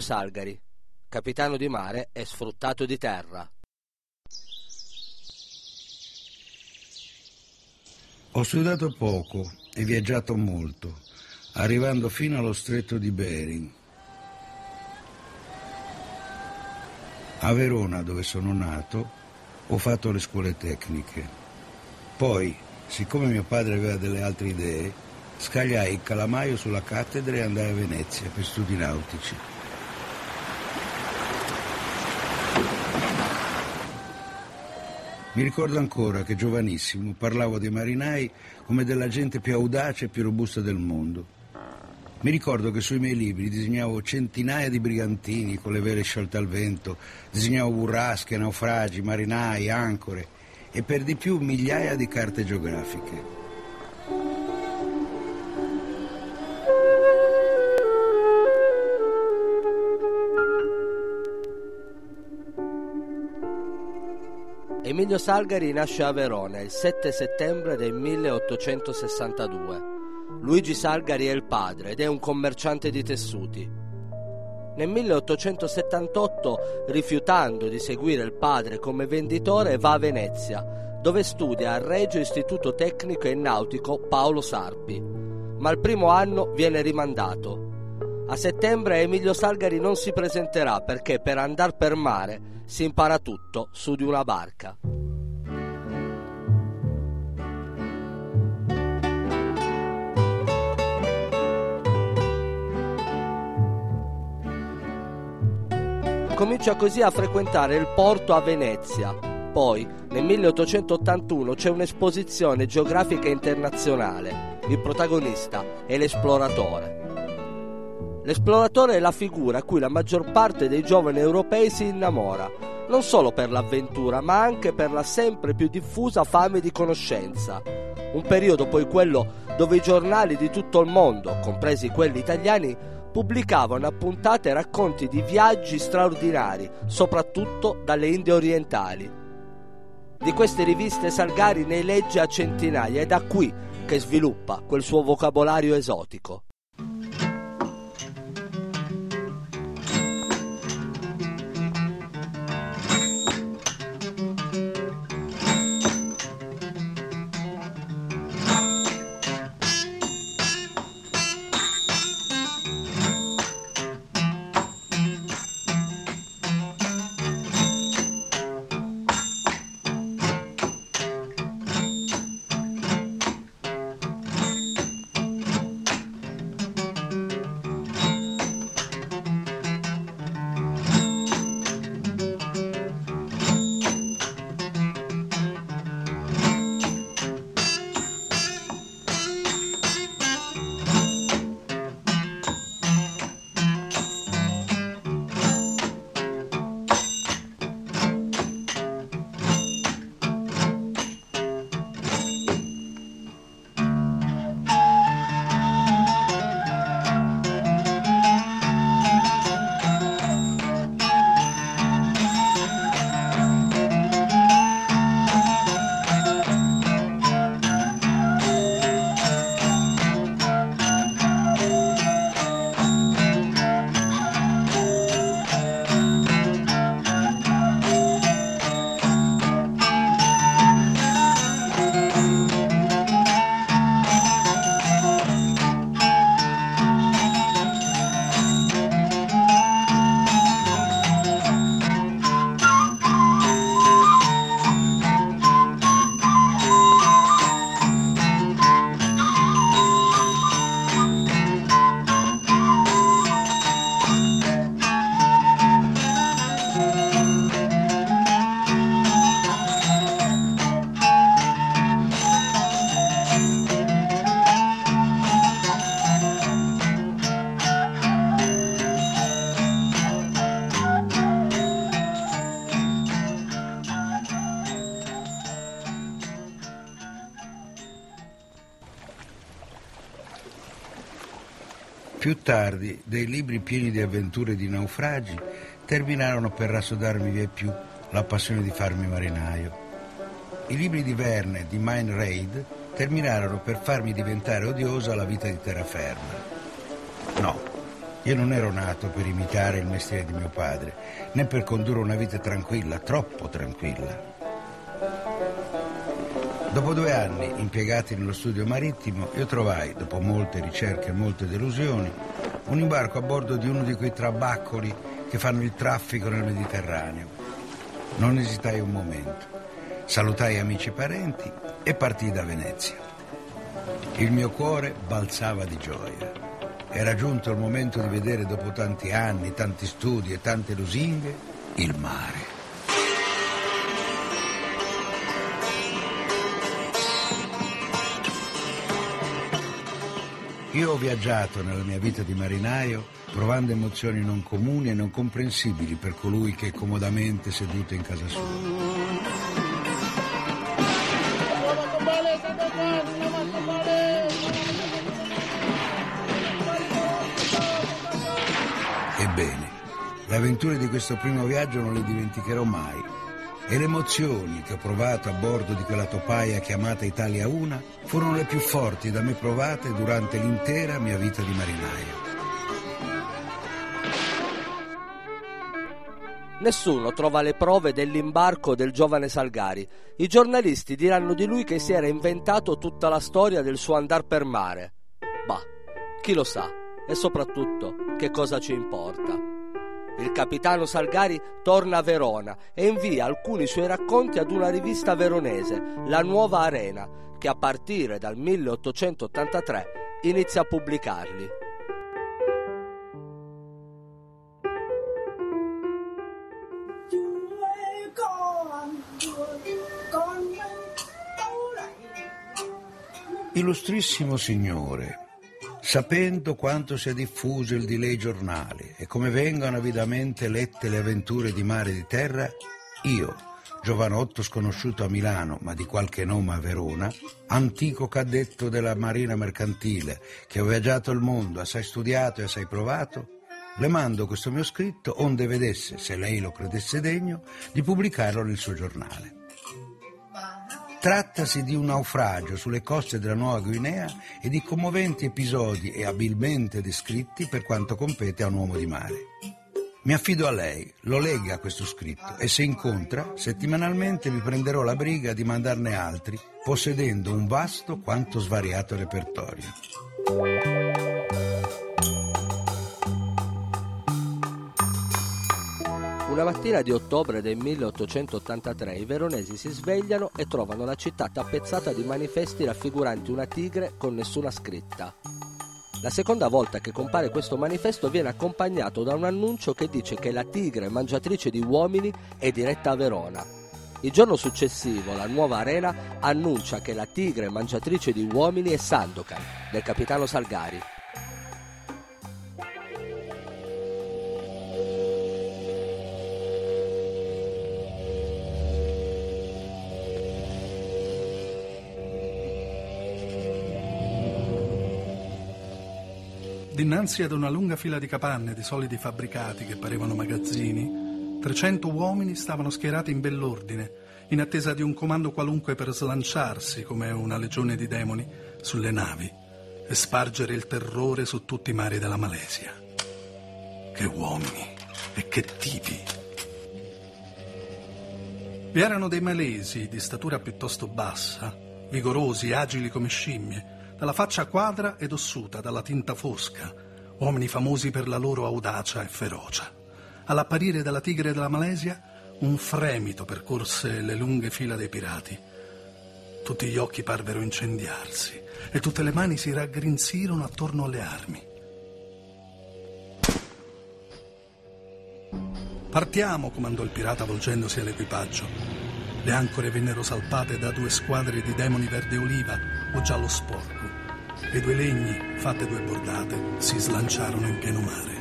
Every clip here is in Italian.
Emilio Salgari, capitano di mare e sfruttato di terra. Ho studiato poco e viaggiato molto, arrivando fino allo stretto di Bering. A Verona, dove sono nato, ho fatto le scuole tecniche. Poi, siccome mio padre aveva delle altre idee, scagliai il calamaio sulla cattedra e andai a Venezia per studi nautici. Mi ricordo ancora che giovanissimo parlavo dei marinai come della gente più audace e più robusta del mondo. Mi ricordo che sui miei libri disegnavo centinaia di brigantini con le vele sciolte al vento, disegnavo burrasche, naufragi, marinai, ancore e per di più migliaia di carte geografiche. Emilio Salgari nasce a Verona il 7 settembre del 1862. Luigi Salgari è il padre ed è un commerciante di tessuti. Nel 1878, rifiutando di seguire il padre come venditore, va a Venezia, dove studia al Regio Istituto Tecnico e Nautico Paolo Sarpi. Ma il primo anno viene rimandato. A settembre Emilio Salgari non si presenterà perché per andare per mare si impara tutto su di una barca. Comincia così a frequentare il porto a Venezia. Poi, nel 1881, c'è un'esposizione geografica internazionale. Il protagonista è l'esploratore. L'esploratore è la figura a cui la maggior parte dei giovani europei si innamora, non solo per l'avventura, ma anche per la sempre più diffusa fame di conoscenza. Un periodo poi quello dove i giornali di tutto il mondo, compresi quelli italiani, pubblicavano a puntate racconti di viaggi straordinari, soprattutto dalle Indie orientali. Di queste riviste Salgari ne legge a centinaia ed è da qui che sviluppa quel suo vocabolario esotico. Più tardi, dei libri pieni di avventure e di naufragi terminarono per rassodarmi via più la passione di farmi marinaio. I libri di Verne di Mine Raid terminarono per farmi diventare odiosa la vita di terraferma. No, io non ero nato per imitare il mestiere di mio padre, né per condurre una vita tranquilla, troppo tranquilla. Dopo due anni impiegati nello studio marittimo, io trovai, dopo molte ricerche e molte delusioni, un imbarco a bordo di uno di quei trabaccoli che fanno il traffico nel Mediterraneo. Non esitai un momento. Salutai amici e parenti e partii da Venezia. Il mio cuore balzava di gioia. Era giunto il momento di vedere dopo tanti anni, tanti studi e tante lusinghe, il mare. Io ho viaggiato nella mia vita di marinaio provando emozioni non comuni e non comprensibili per colui che è comodamente seduto in casa sua. Ebbene, le avventure di questo primo viaggio non le dimenticherò mai e le emozioni che ho provato a bordo di quella topaia chiamata Italia 1 furono le più forti da me provate durante l'intera mia vita di marinaio. Nessuno trova le prove dell'imbarco del giovane Salgari. I giornalisti diranno di lui che si era inventato tutta la storia del suo andar per mare. Bah, chi lo sa? E soprattutto, che cosa ci importa? Il capitano Salgari torna a Verona e invia alcuni suoi racconti ad una rivista veronese, La Nuova Arena, che a partire dal 1883 inizia a pubblicarli. Illustrissimo signore, sapendo quanto sia diffuso il di lei giornale e come vengano avidamente lette le avventure di mare e di terra, io, giovanotto sconosciuto a Milano, ma di qualche nome a Verona, antico cadetto della marina mercantile, che ho viaggiato il mondo, assai studiato e assai provato, le mando questo mio scritto onde vedesse, se lei lo credesse degno, di pubblicarlo nel suo giornale. Trattasi di un naufragio sulle coste della Nuova Guinea e di commoventi episodi e abilmente descritti per quanto compete a un uomo di mare. Mi affido a lei, lo legga questo scritto e se incontra, settimanalmente mi prenderò la briga di mandarne altri, possedendo un vasto quanto svariato repertorio. Una mattina di ottobre del 1883 i veronesi si svegliano e trovano la città tappezzata di manifesti raffiguranti una tigre con nessuna scritta. La seconda volta che compare questo manifesto viene accompagnato da un annuncio che dice che la tigre mangiatrice di uomini è diretta a Verona. Il giorno successivo la nuova arena annuncia che la tigre mangiatrice di uomini è Sandokan, del capitano Salgari. Dinanzi ad una lunga fila di capanne di solidi fabbricati che parevano magazzini, 300 uomini stavano schierati in bell'ordine, in attesa di un comando qualunque per slanciarsi, come una legione di demoni, sulle navi e spargere il terrore su tutti i mari della Malesia. Che uomini e che tipi! Vi erano dei malesi di statura piuttosto bassa, vigorosi, agili come scimmie, dalla faccia quadra ed ossuta, dalla tinta fosca, uomini famosi per la loro audacia e ferocia. All'apparire della tigre della Malesia, un fremito percorse le lunghe fila dei pirati. Tutti gli occhi parvero incendiarsi e tutte le mani si raggrinzirono attorno alle armi. Partiamo, comandò il pirata volgendosi all'equipaggio. Le ancore vennero salpate da due squadre di demoni verde oliva o giallo sporco e due legni, fatte due bordate, si slanciarono in pieno mare.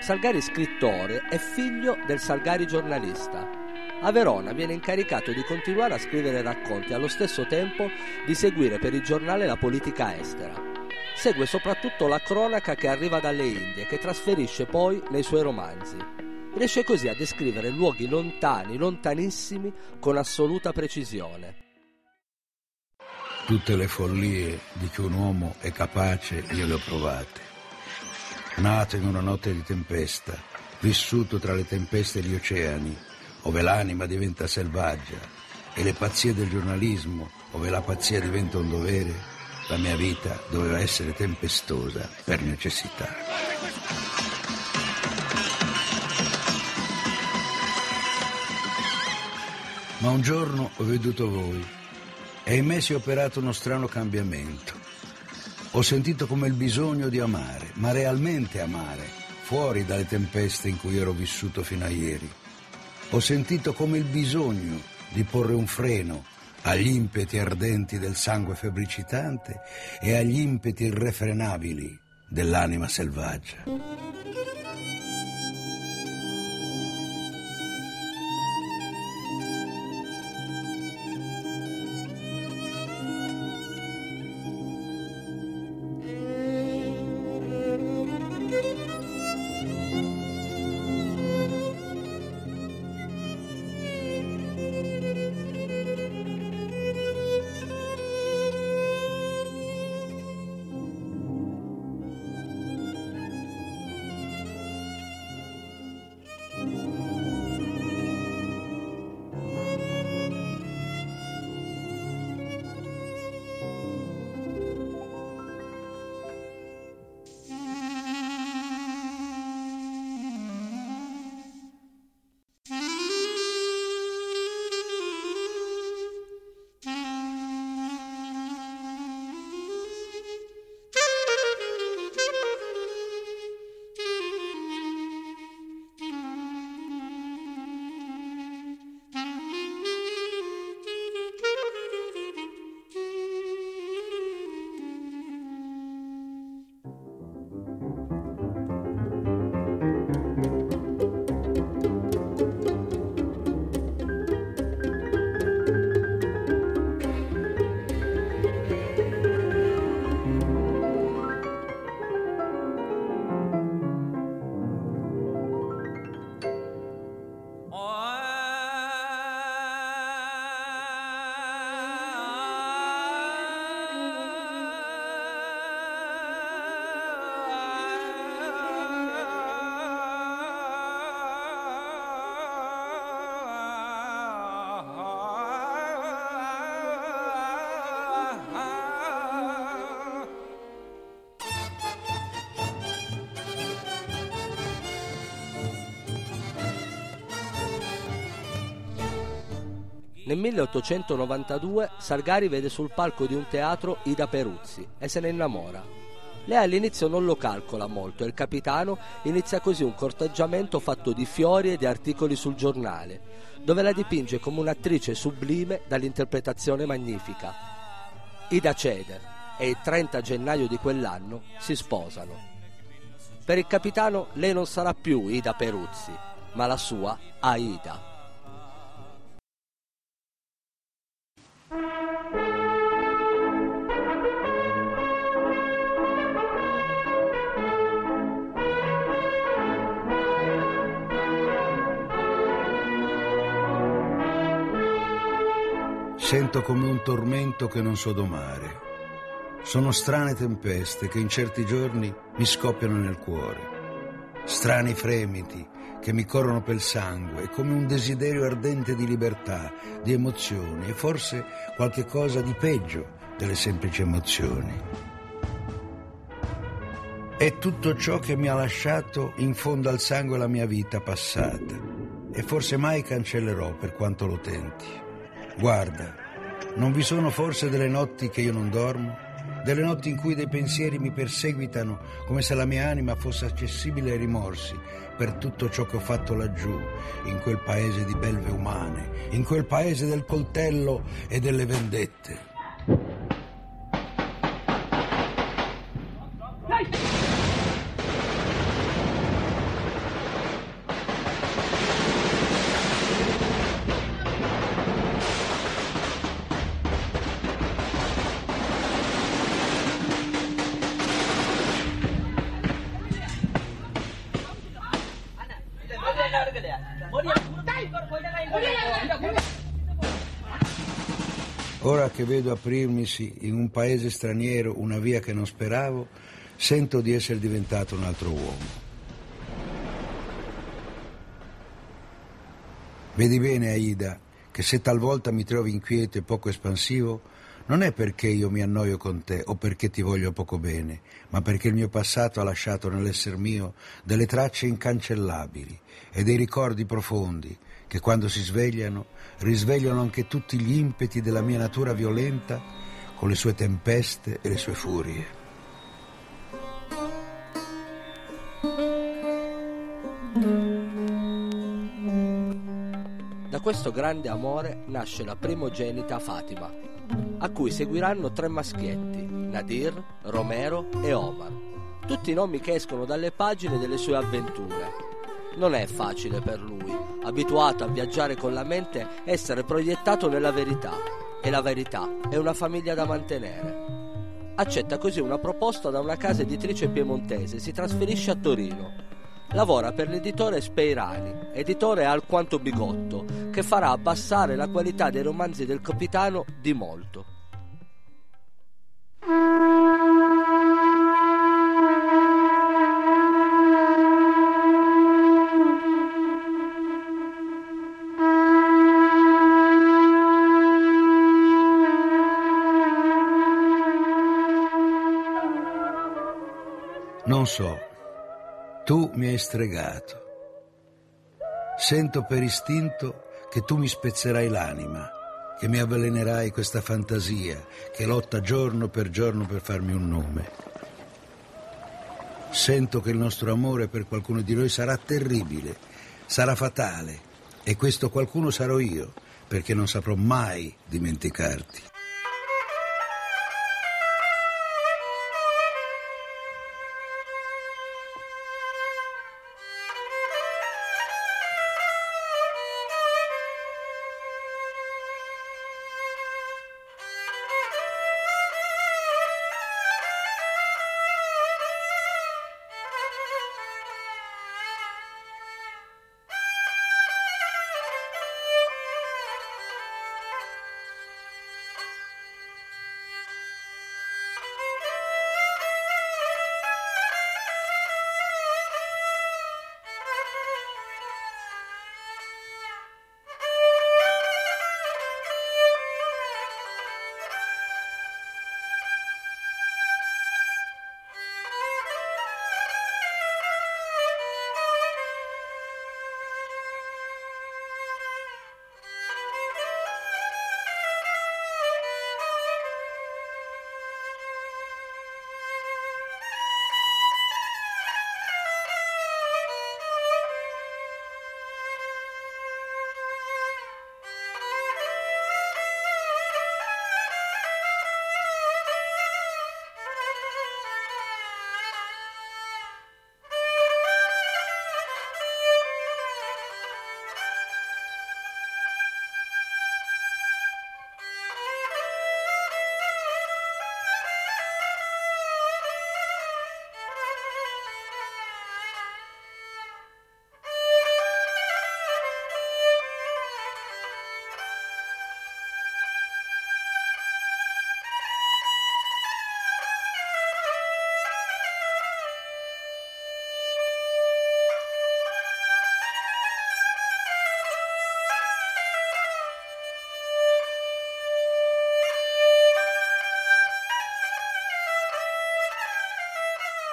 Salgari scrittore è figlio del Salgari giornalista. A Verona viene incaricato di continuare a scrivere racconti e allo stesso tempo di seguire per il giornale la politica estera. Segue soprattutto la cronaca che arriva dalle Indie, che trasferisce poi nei suoi romanzi. Riesce così a descrivere luoghi lontani, lontanissimi, con assoluta precisione. Tutte le follie di cui un uomo è capace io le ho provate. Nato in una notte di tempesta, vissuto tra le tempeste degli oceani, ove l'anima diventa selvaggia, e le pazzie del giornalismo, ove la pazzia diventa un dovere, la mia vita doveva essere tempestosa per necessità. Ma un giorno ho veduto voi e in me si è operato uno strano cambiamento. Ho sentito come il bisogno di amare, ma realmente amare, fuori dalle tempeste in cui ero vissuto fino a ieri. Ho sentito come il bisogno di porre un freno agli impeti ardenti del sangue febbricitante e agli impeti irrefrenabili dell'anima selvaggia. Nel 1892 Sargari vede sul palco di un teatro Ida Peruzzi e se ne innamora. Lei all'inizio non lo calcola molto e il capitano inizia così un corteggiamento fatto di fiori e di articoli sul giornale, dove la dipinge come un'attrice sublime dall'interpretazione magnifica. Ida cede e il 30 gennaio di quell'anno si sposano. Per il capitano lei non sarà più Ida Peruzzi, ma la sua Aida. Sento come un tormento che non so domare. Sono strane tempeste che in certi giorni mi scoppiano nel cuore. Strani fremiti che mi corrono per il sangue, come un desiderio ardente di libertà, di emozioni e forse qualche cosa di peggio delle semplici emozioni. È tutto ciò che mi ha lasciato in fondo al sangue la mia vita passata e forse mai cancellerò per quanto lo tenti. Guarda, non vi sono forse delle notti che io non dormo? Delle notti in cui dei pensieri mi perseguitano come se la mia anima fosse accessibile ai rimorsi per tutto ciò che ho fatto laggiù, in quel paese di belve umane, in quel paese del coltello e delle vendette. Ora che vedo aprirmisi in un paese straniero una via che non speravo, sento di essere diventato un altro uomo. Vedi bene, Aida, che se talvolta mi trovi inquieto e poco espansivo, non è perché io mi annoio con te o perché ti voglio poco bene, ma perché il mio passato ha lasciato nell'essere mio delle tracce incancellabili e dei ricordi profondi che quando si svegliano risvegliano anche tutti gli impeti della mia natura violenta con le sue tempeste e le sue furie. Da questo grande amore nasce la primogenita Fatima, a cui seguiranno tre maschietti, Nadir, Romero e Omar. Tutti nomi che escono dalle pagine delle sue avventure. Non è facile per lui, abituato a viaggiare con la mente, essere proiettato nella verità. E la verità è una famiglia da mantenere. Accetta così una proposta da una casa editrice piemontese, si trasferisce a Torino. Lavora per l'editore Speirani, editore alquanto bigotto, che farà abbassare la qualità dei romanzi del capitano di molto. Non so, tu mi hai stregato. Sento per istinto che tu mi spezzerai l'anima, che mi avvelenerai questa fantasia che lotta giorno per giorno per farmi un nome. Sento che il nostro amore per qualcuno di noi sarà terribile, sarà fatale e questo qualcuno sarò io, perché non saprò mai dimenticarti.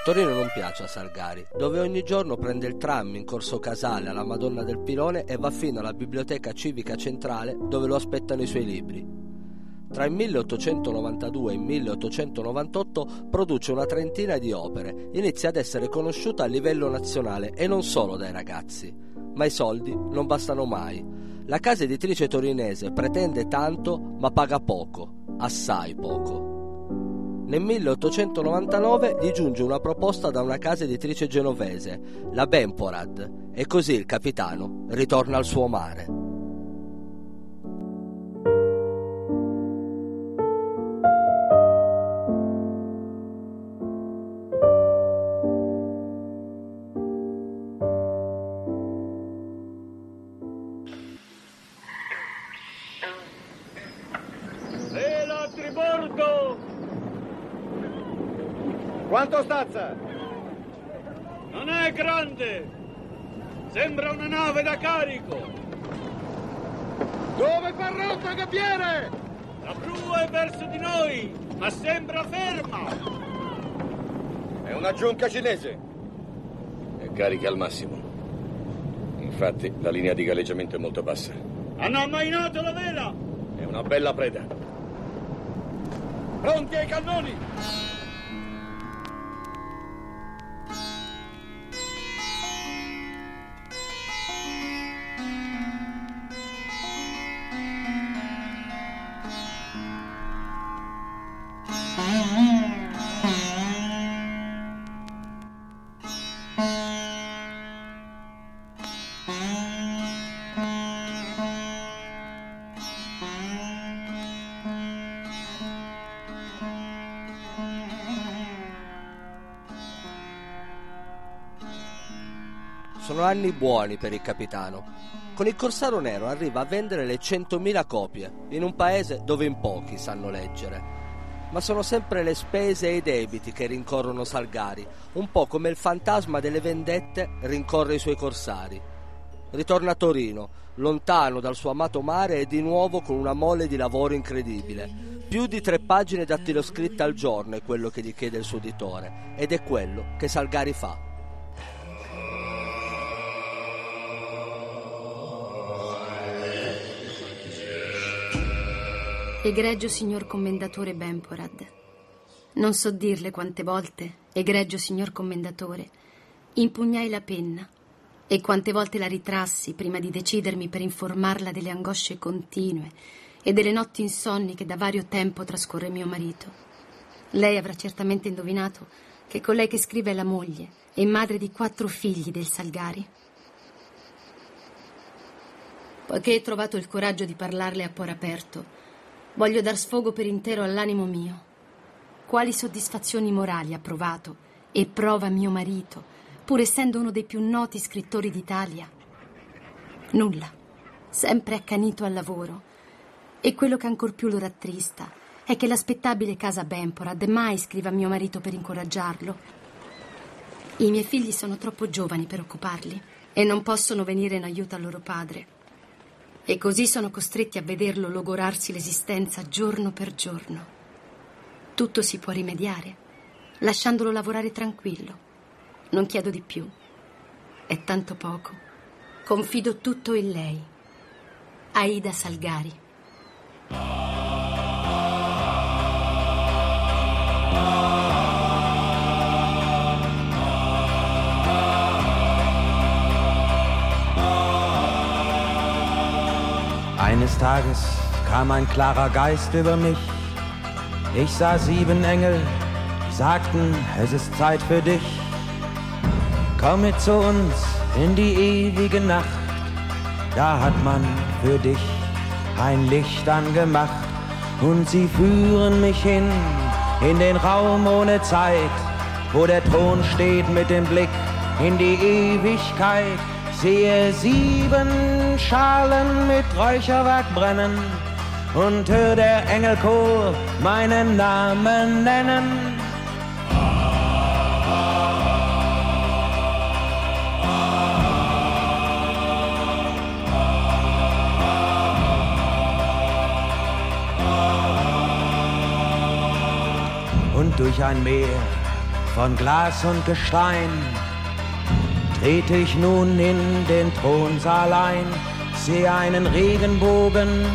Torino non piace a Salgari, dove ogni giorno prende il tram in corso Casale alla Madonna del Pilone e va fino alla biblioteca civica centrale dove lo aspettano i suoi libri. Tra il 1892 e il 1898 produce una trentina di opere, inizia ad essere conosciuta a livello nazionale e non solo dai ragazzi. Ma i soldi non bastano mai. La casa editrice torinese pretende tanto ma paga poco, assai poco. Nel 1899 gli giunge una proposta da una casa editrice genovese, la Bemporad, e così il capitano ritorna al suo mare. tribordo quanto stazza? Non è grande! Sembra una nave da carico! Dove fa rotta, gabbiere? La prua è verso di noi, ma sembra ferma! È una giunca cinese. È carica al massimo. Infatti, la linea di galleggiamento è molto bassa. Hanno ammainato la vela! È una bella preda. Pronti ai cannoni! Sono anni buoni per il capitano. Con il Corsaro Nero arriva a vendere le 100.000 copie, in un paese dove in pochi sanno leggere. Ma sono sempre le spese e i debiti che rincorrono Salgari, un po' come il fantasma delle vendette rincorre i suoi corsari. Ritorna a Torino, lontano dal suo amato mare e di nuovo con una mole di lavoro incredibile. Più di tre pagine dattiloscritte al giorno è quello che gli chiede il suo editore, ed è quello che Salgari fa. Egregio signor commendatore Bemporad, non so dirle quante volte, egregio signor commendatore, impugnai la penna e quante volte la ritrassi prima di decidermi per informarla delle angosce continue e delle notti insonni che da vario tempo trascorre mio marito. Lei avrà certamente indovinato che colei che scrive è la moglie e madre di quattro figli del Salgari. Poiché ho trovato il coraggio di parlarle a cuore aperto, Voglio dar sfogo per intero all'animo mio. Quali soddisfazioni morali ha provato e prova mio marito, pur essendo uno dei più noti scrittori d'Italia? Nulla, sempre accanito al lavoro. E quello che ancor più lo rattrista è che l'aspettabile casa Bemporad mai scriva a mio marito per incoraggiarlo. I miei figli sono troppo giovani per occuparli e non possono venire in aiuto al loro padre e così sono costretti a vederlo logorarsi l'esistenza giorno per giorno. Tutto si può rimediare, lasciandolo lavorare tranquillo. Non chiedo di più. È tanto poco. Confido tutto in lei. Aida Salgari. Eines Tages kam ein klarer Geist über mich. Ich sah sieben Engel, die sagten, es ist Zeit für dich. Komm mit zu uns in die ewige Nacht, da hat man für dich ein Licht angemacht. Und sie führen mich hin in den Raum ohne Zeit, wo der Thron steht mit dem Blick in die Ewigkeit sehe sieben Schalen mit Räucherwerk brennen und hör der Engelchor meinen Namen nennen. Und durch ein Meer von Glas und Gestein trete ich nun in den Thronsaal ein, sehe einen Regenbogen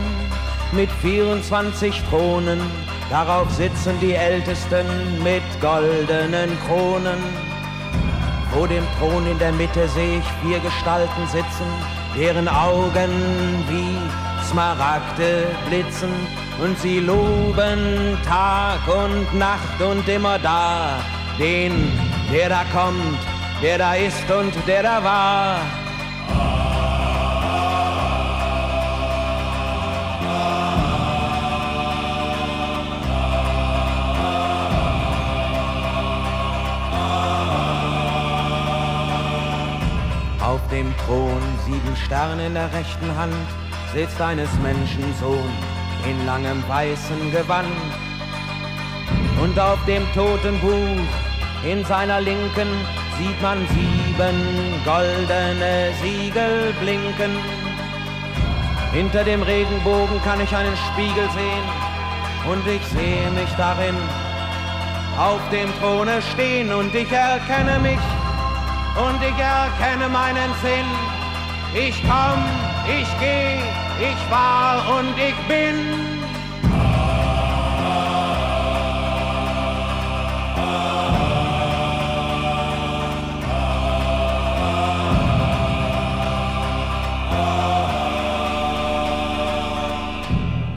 mit 24 Thronen, darauf sitzen die Ältesten mit goldenen Kronen. Vor dem Thron in der Mitte sehe ich vier Gestalten sitzen, deren Augen wie Smaragde blitzen. Und sie loben Tag und Nacht und immer da den, der da kommt der da ist und der da war. Auf dem Thron sieben Sterne in der rechten Hand sitzt eines Menschen Sohn in langem weißen Gewand Und auf dem Totenbuch in seiner Linken sieht man sieben goldene Siegel blinken. Hinter dem Regenbogen kann ich einen Spiegel sehen und ich sehe mich darin auf dem Throne stehen und ich erkenne mich und ich erkenne meinen Sinn. Ich komm, ich geh, ich war und ich bin.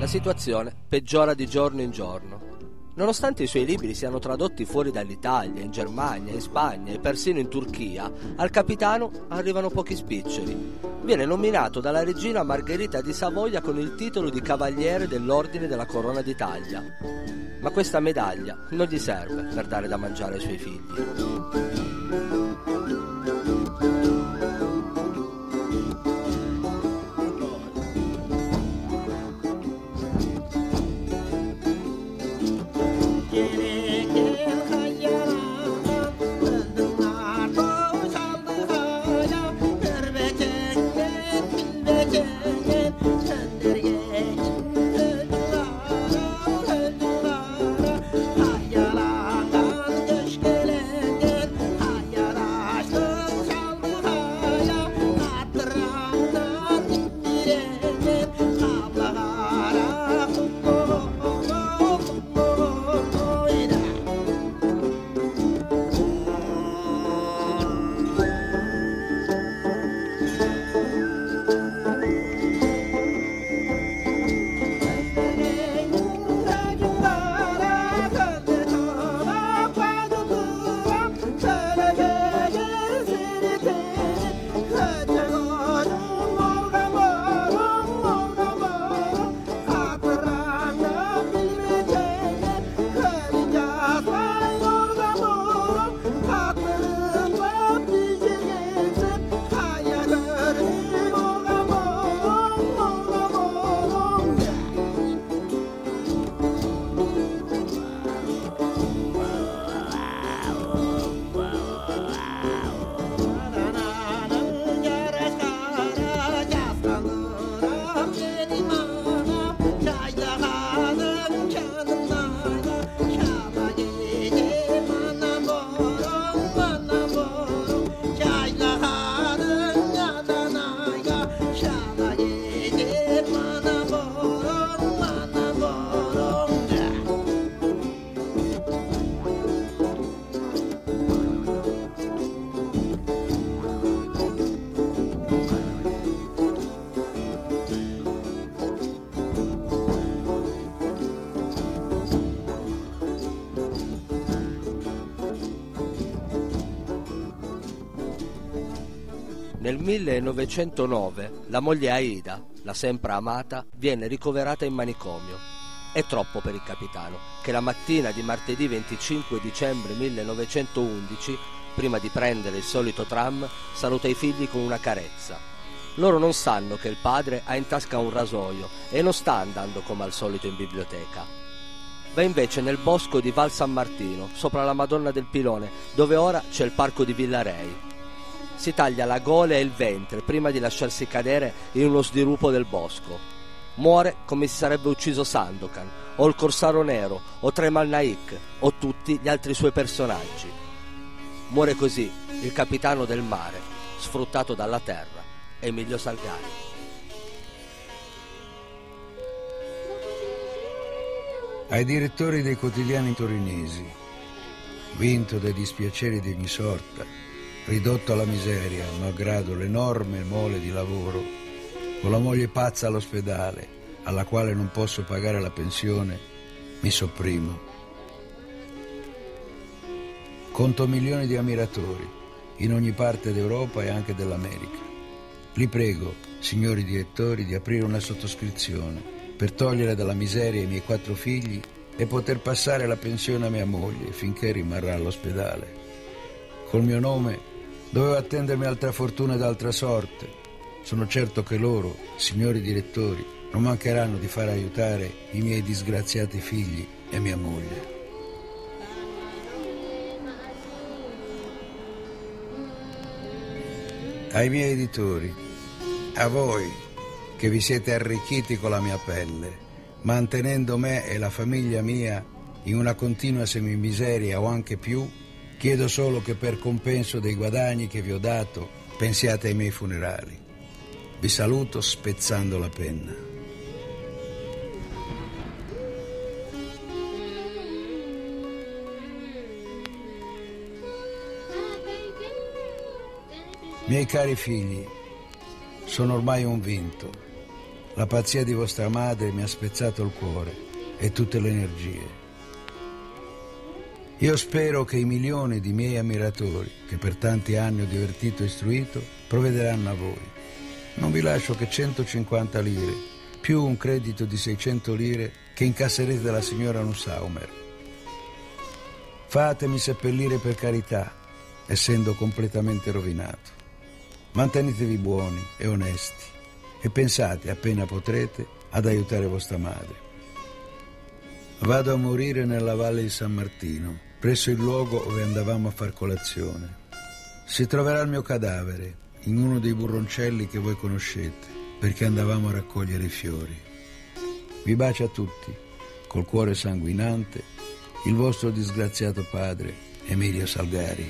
Situazione peggiora di giorno in giorno. Nonostante i suoi libri siano tradotti fuori dall'Italia, in Germania, in Spagna e persino in Turchia, al capitano arrivano pochi spiccioli. Viene nominato dalla regina Margherita di Savoia con il titolo di Cavaliere dell'Ordine della Corona d'Italia. Ma questa medaglia non gli serve per dare da mangiare ai suoi figli. Nel 1909 la moglie Aida, la sempre amata, viene ricoverata in manicomio. È troppo per il capitano, che la mattina di martedì 25 dicembre 1911, prima di prendere il solito tram, saluta i figli con una carezza. Loro non sanno che il padre ha in tasca un rasoio e non sta andando come al solito in biblioteca. Va invece nel bosco di Val San Martino, sopra la Madonna del Pilone, dove ora c'è il parco di Villarei. Si taglia la gola e il ventre prima di lasciarsi cadere in uno sdirupo del bosco. Muore come si sarebbe ucciso Sandokan, o il Corsaro Nero, o Tremal Naik, o tutti gli altri suoi personaggi. Muore così il capitano del mare, sfruttato dalla terra, Emilio Salgari. Ai direttori dei quotidiani torinesi, vinto dai dispiaceri di ogni sorta, ridotto alla miseria, malgrado l'enorme mole di lavoro, con la moglie pazza all'ospedale, alla quale non posso pagare la pensione, mi sopprimo. Conto milioni di ammiratori in ogni parte d'Europa e anche dell'America. Li prego, signori direttori, di aprire una sottoscrizione per togliere dalla miseria i miei quattro figli e poter passare la pensione a mia moglie finché rimarrà all'ospedale. Col mio nome Dovevo attendermi altra fortuna ed altra sorte. Sono certo che loro, signori direttori, non mancheranno di far aiutare i miei disgraziati figli e mia moglie. Ai miei editori, a voi che vi siete arricchiti con la mia pelle, mantenendo me e la famiglia mia in una continua semimiseria o anche più, chiedo solo che per compenso dei guadagni che vi ho dato pensiate ai miei funerali. Vi saluto spezzando la penna. Miei cari figli, sono ormai un vinto. La pazzia di vostra madre mi ha spezzato il cuore e tutte le energie. Io spero che i milioni di miei ammiratori, che per tanti anni ho divertito e istruito, provvederanno a voi. Non vi lascio che 150 lire, più un credito di 600 lire che incasserete dalla signora Nussaumer. Fatemi seppellire per carità, essendo completamente rovinato. Mantenetevi buoni e onesti e pensate appena potrete ad aiutare vostra madre. Vado a morire nella valle di San Martino, presso il luogo dove andavamo a far colazione. Si troverà il mio cadavere in uno dei burroncelli che voi conoscete, perché andavamo a raccogliere i fiori. Vi bacio a tutti, col cuore sanguinante, il vostro disgraziato padre, Emilio Salgari.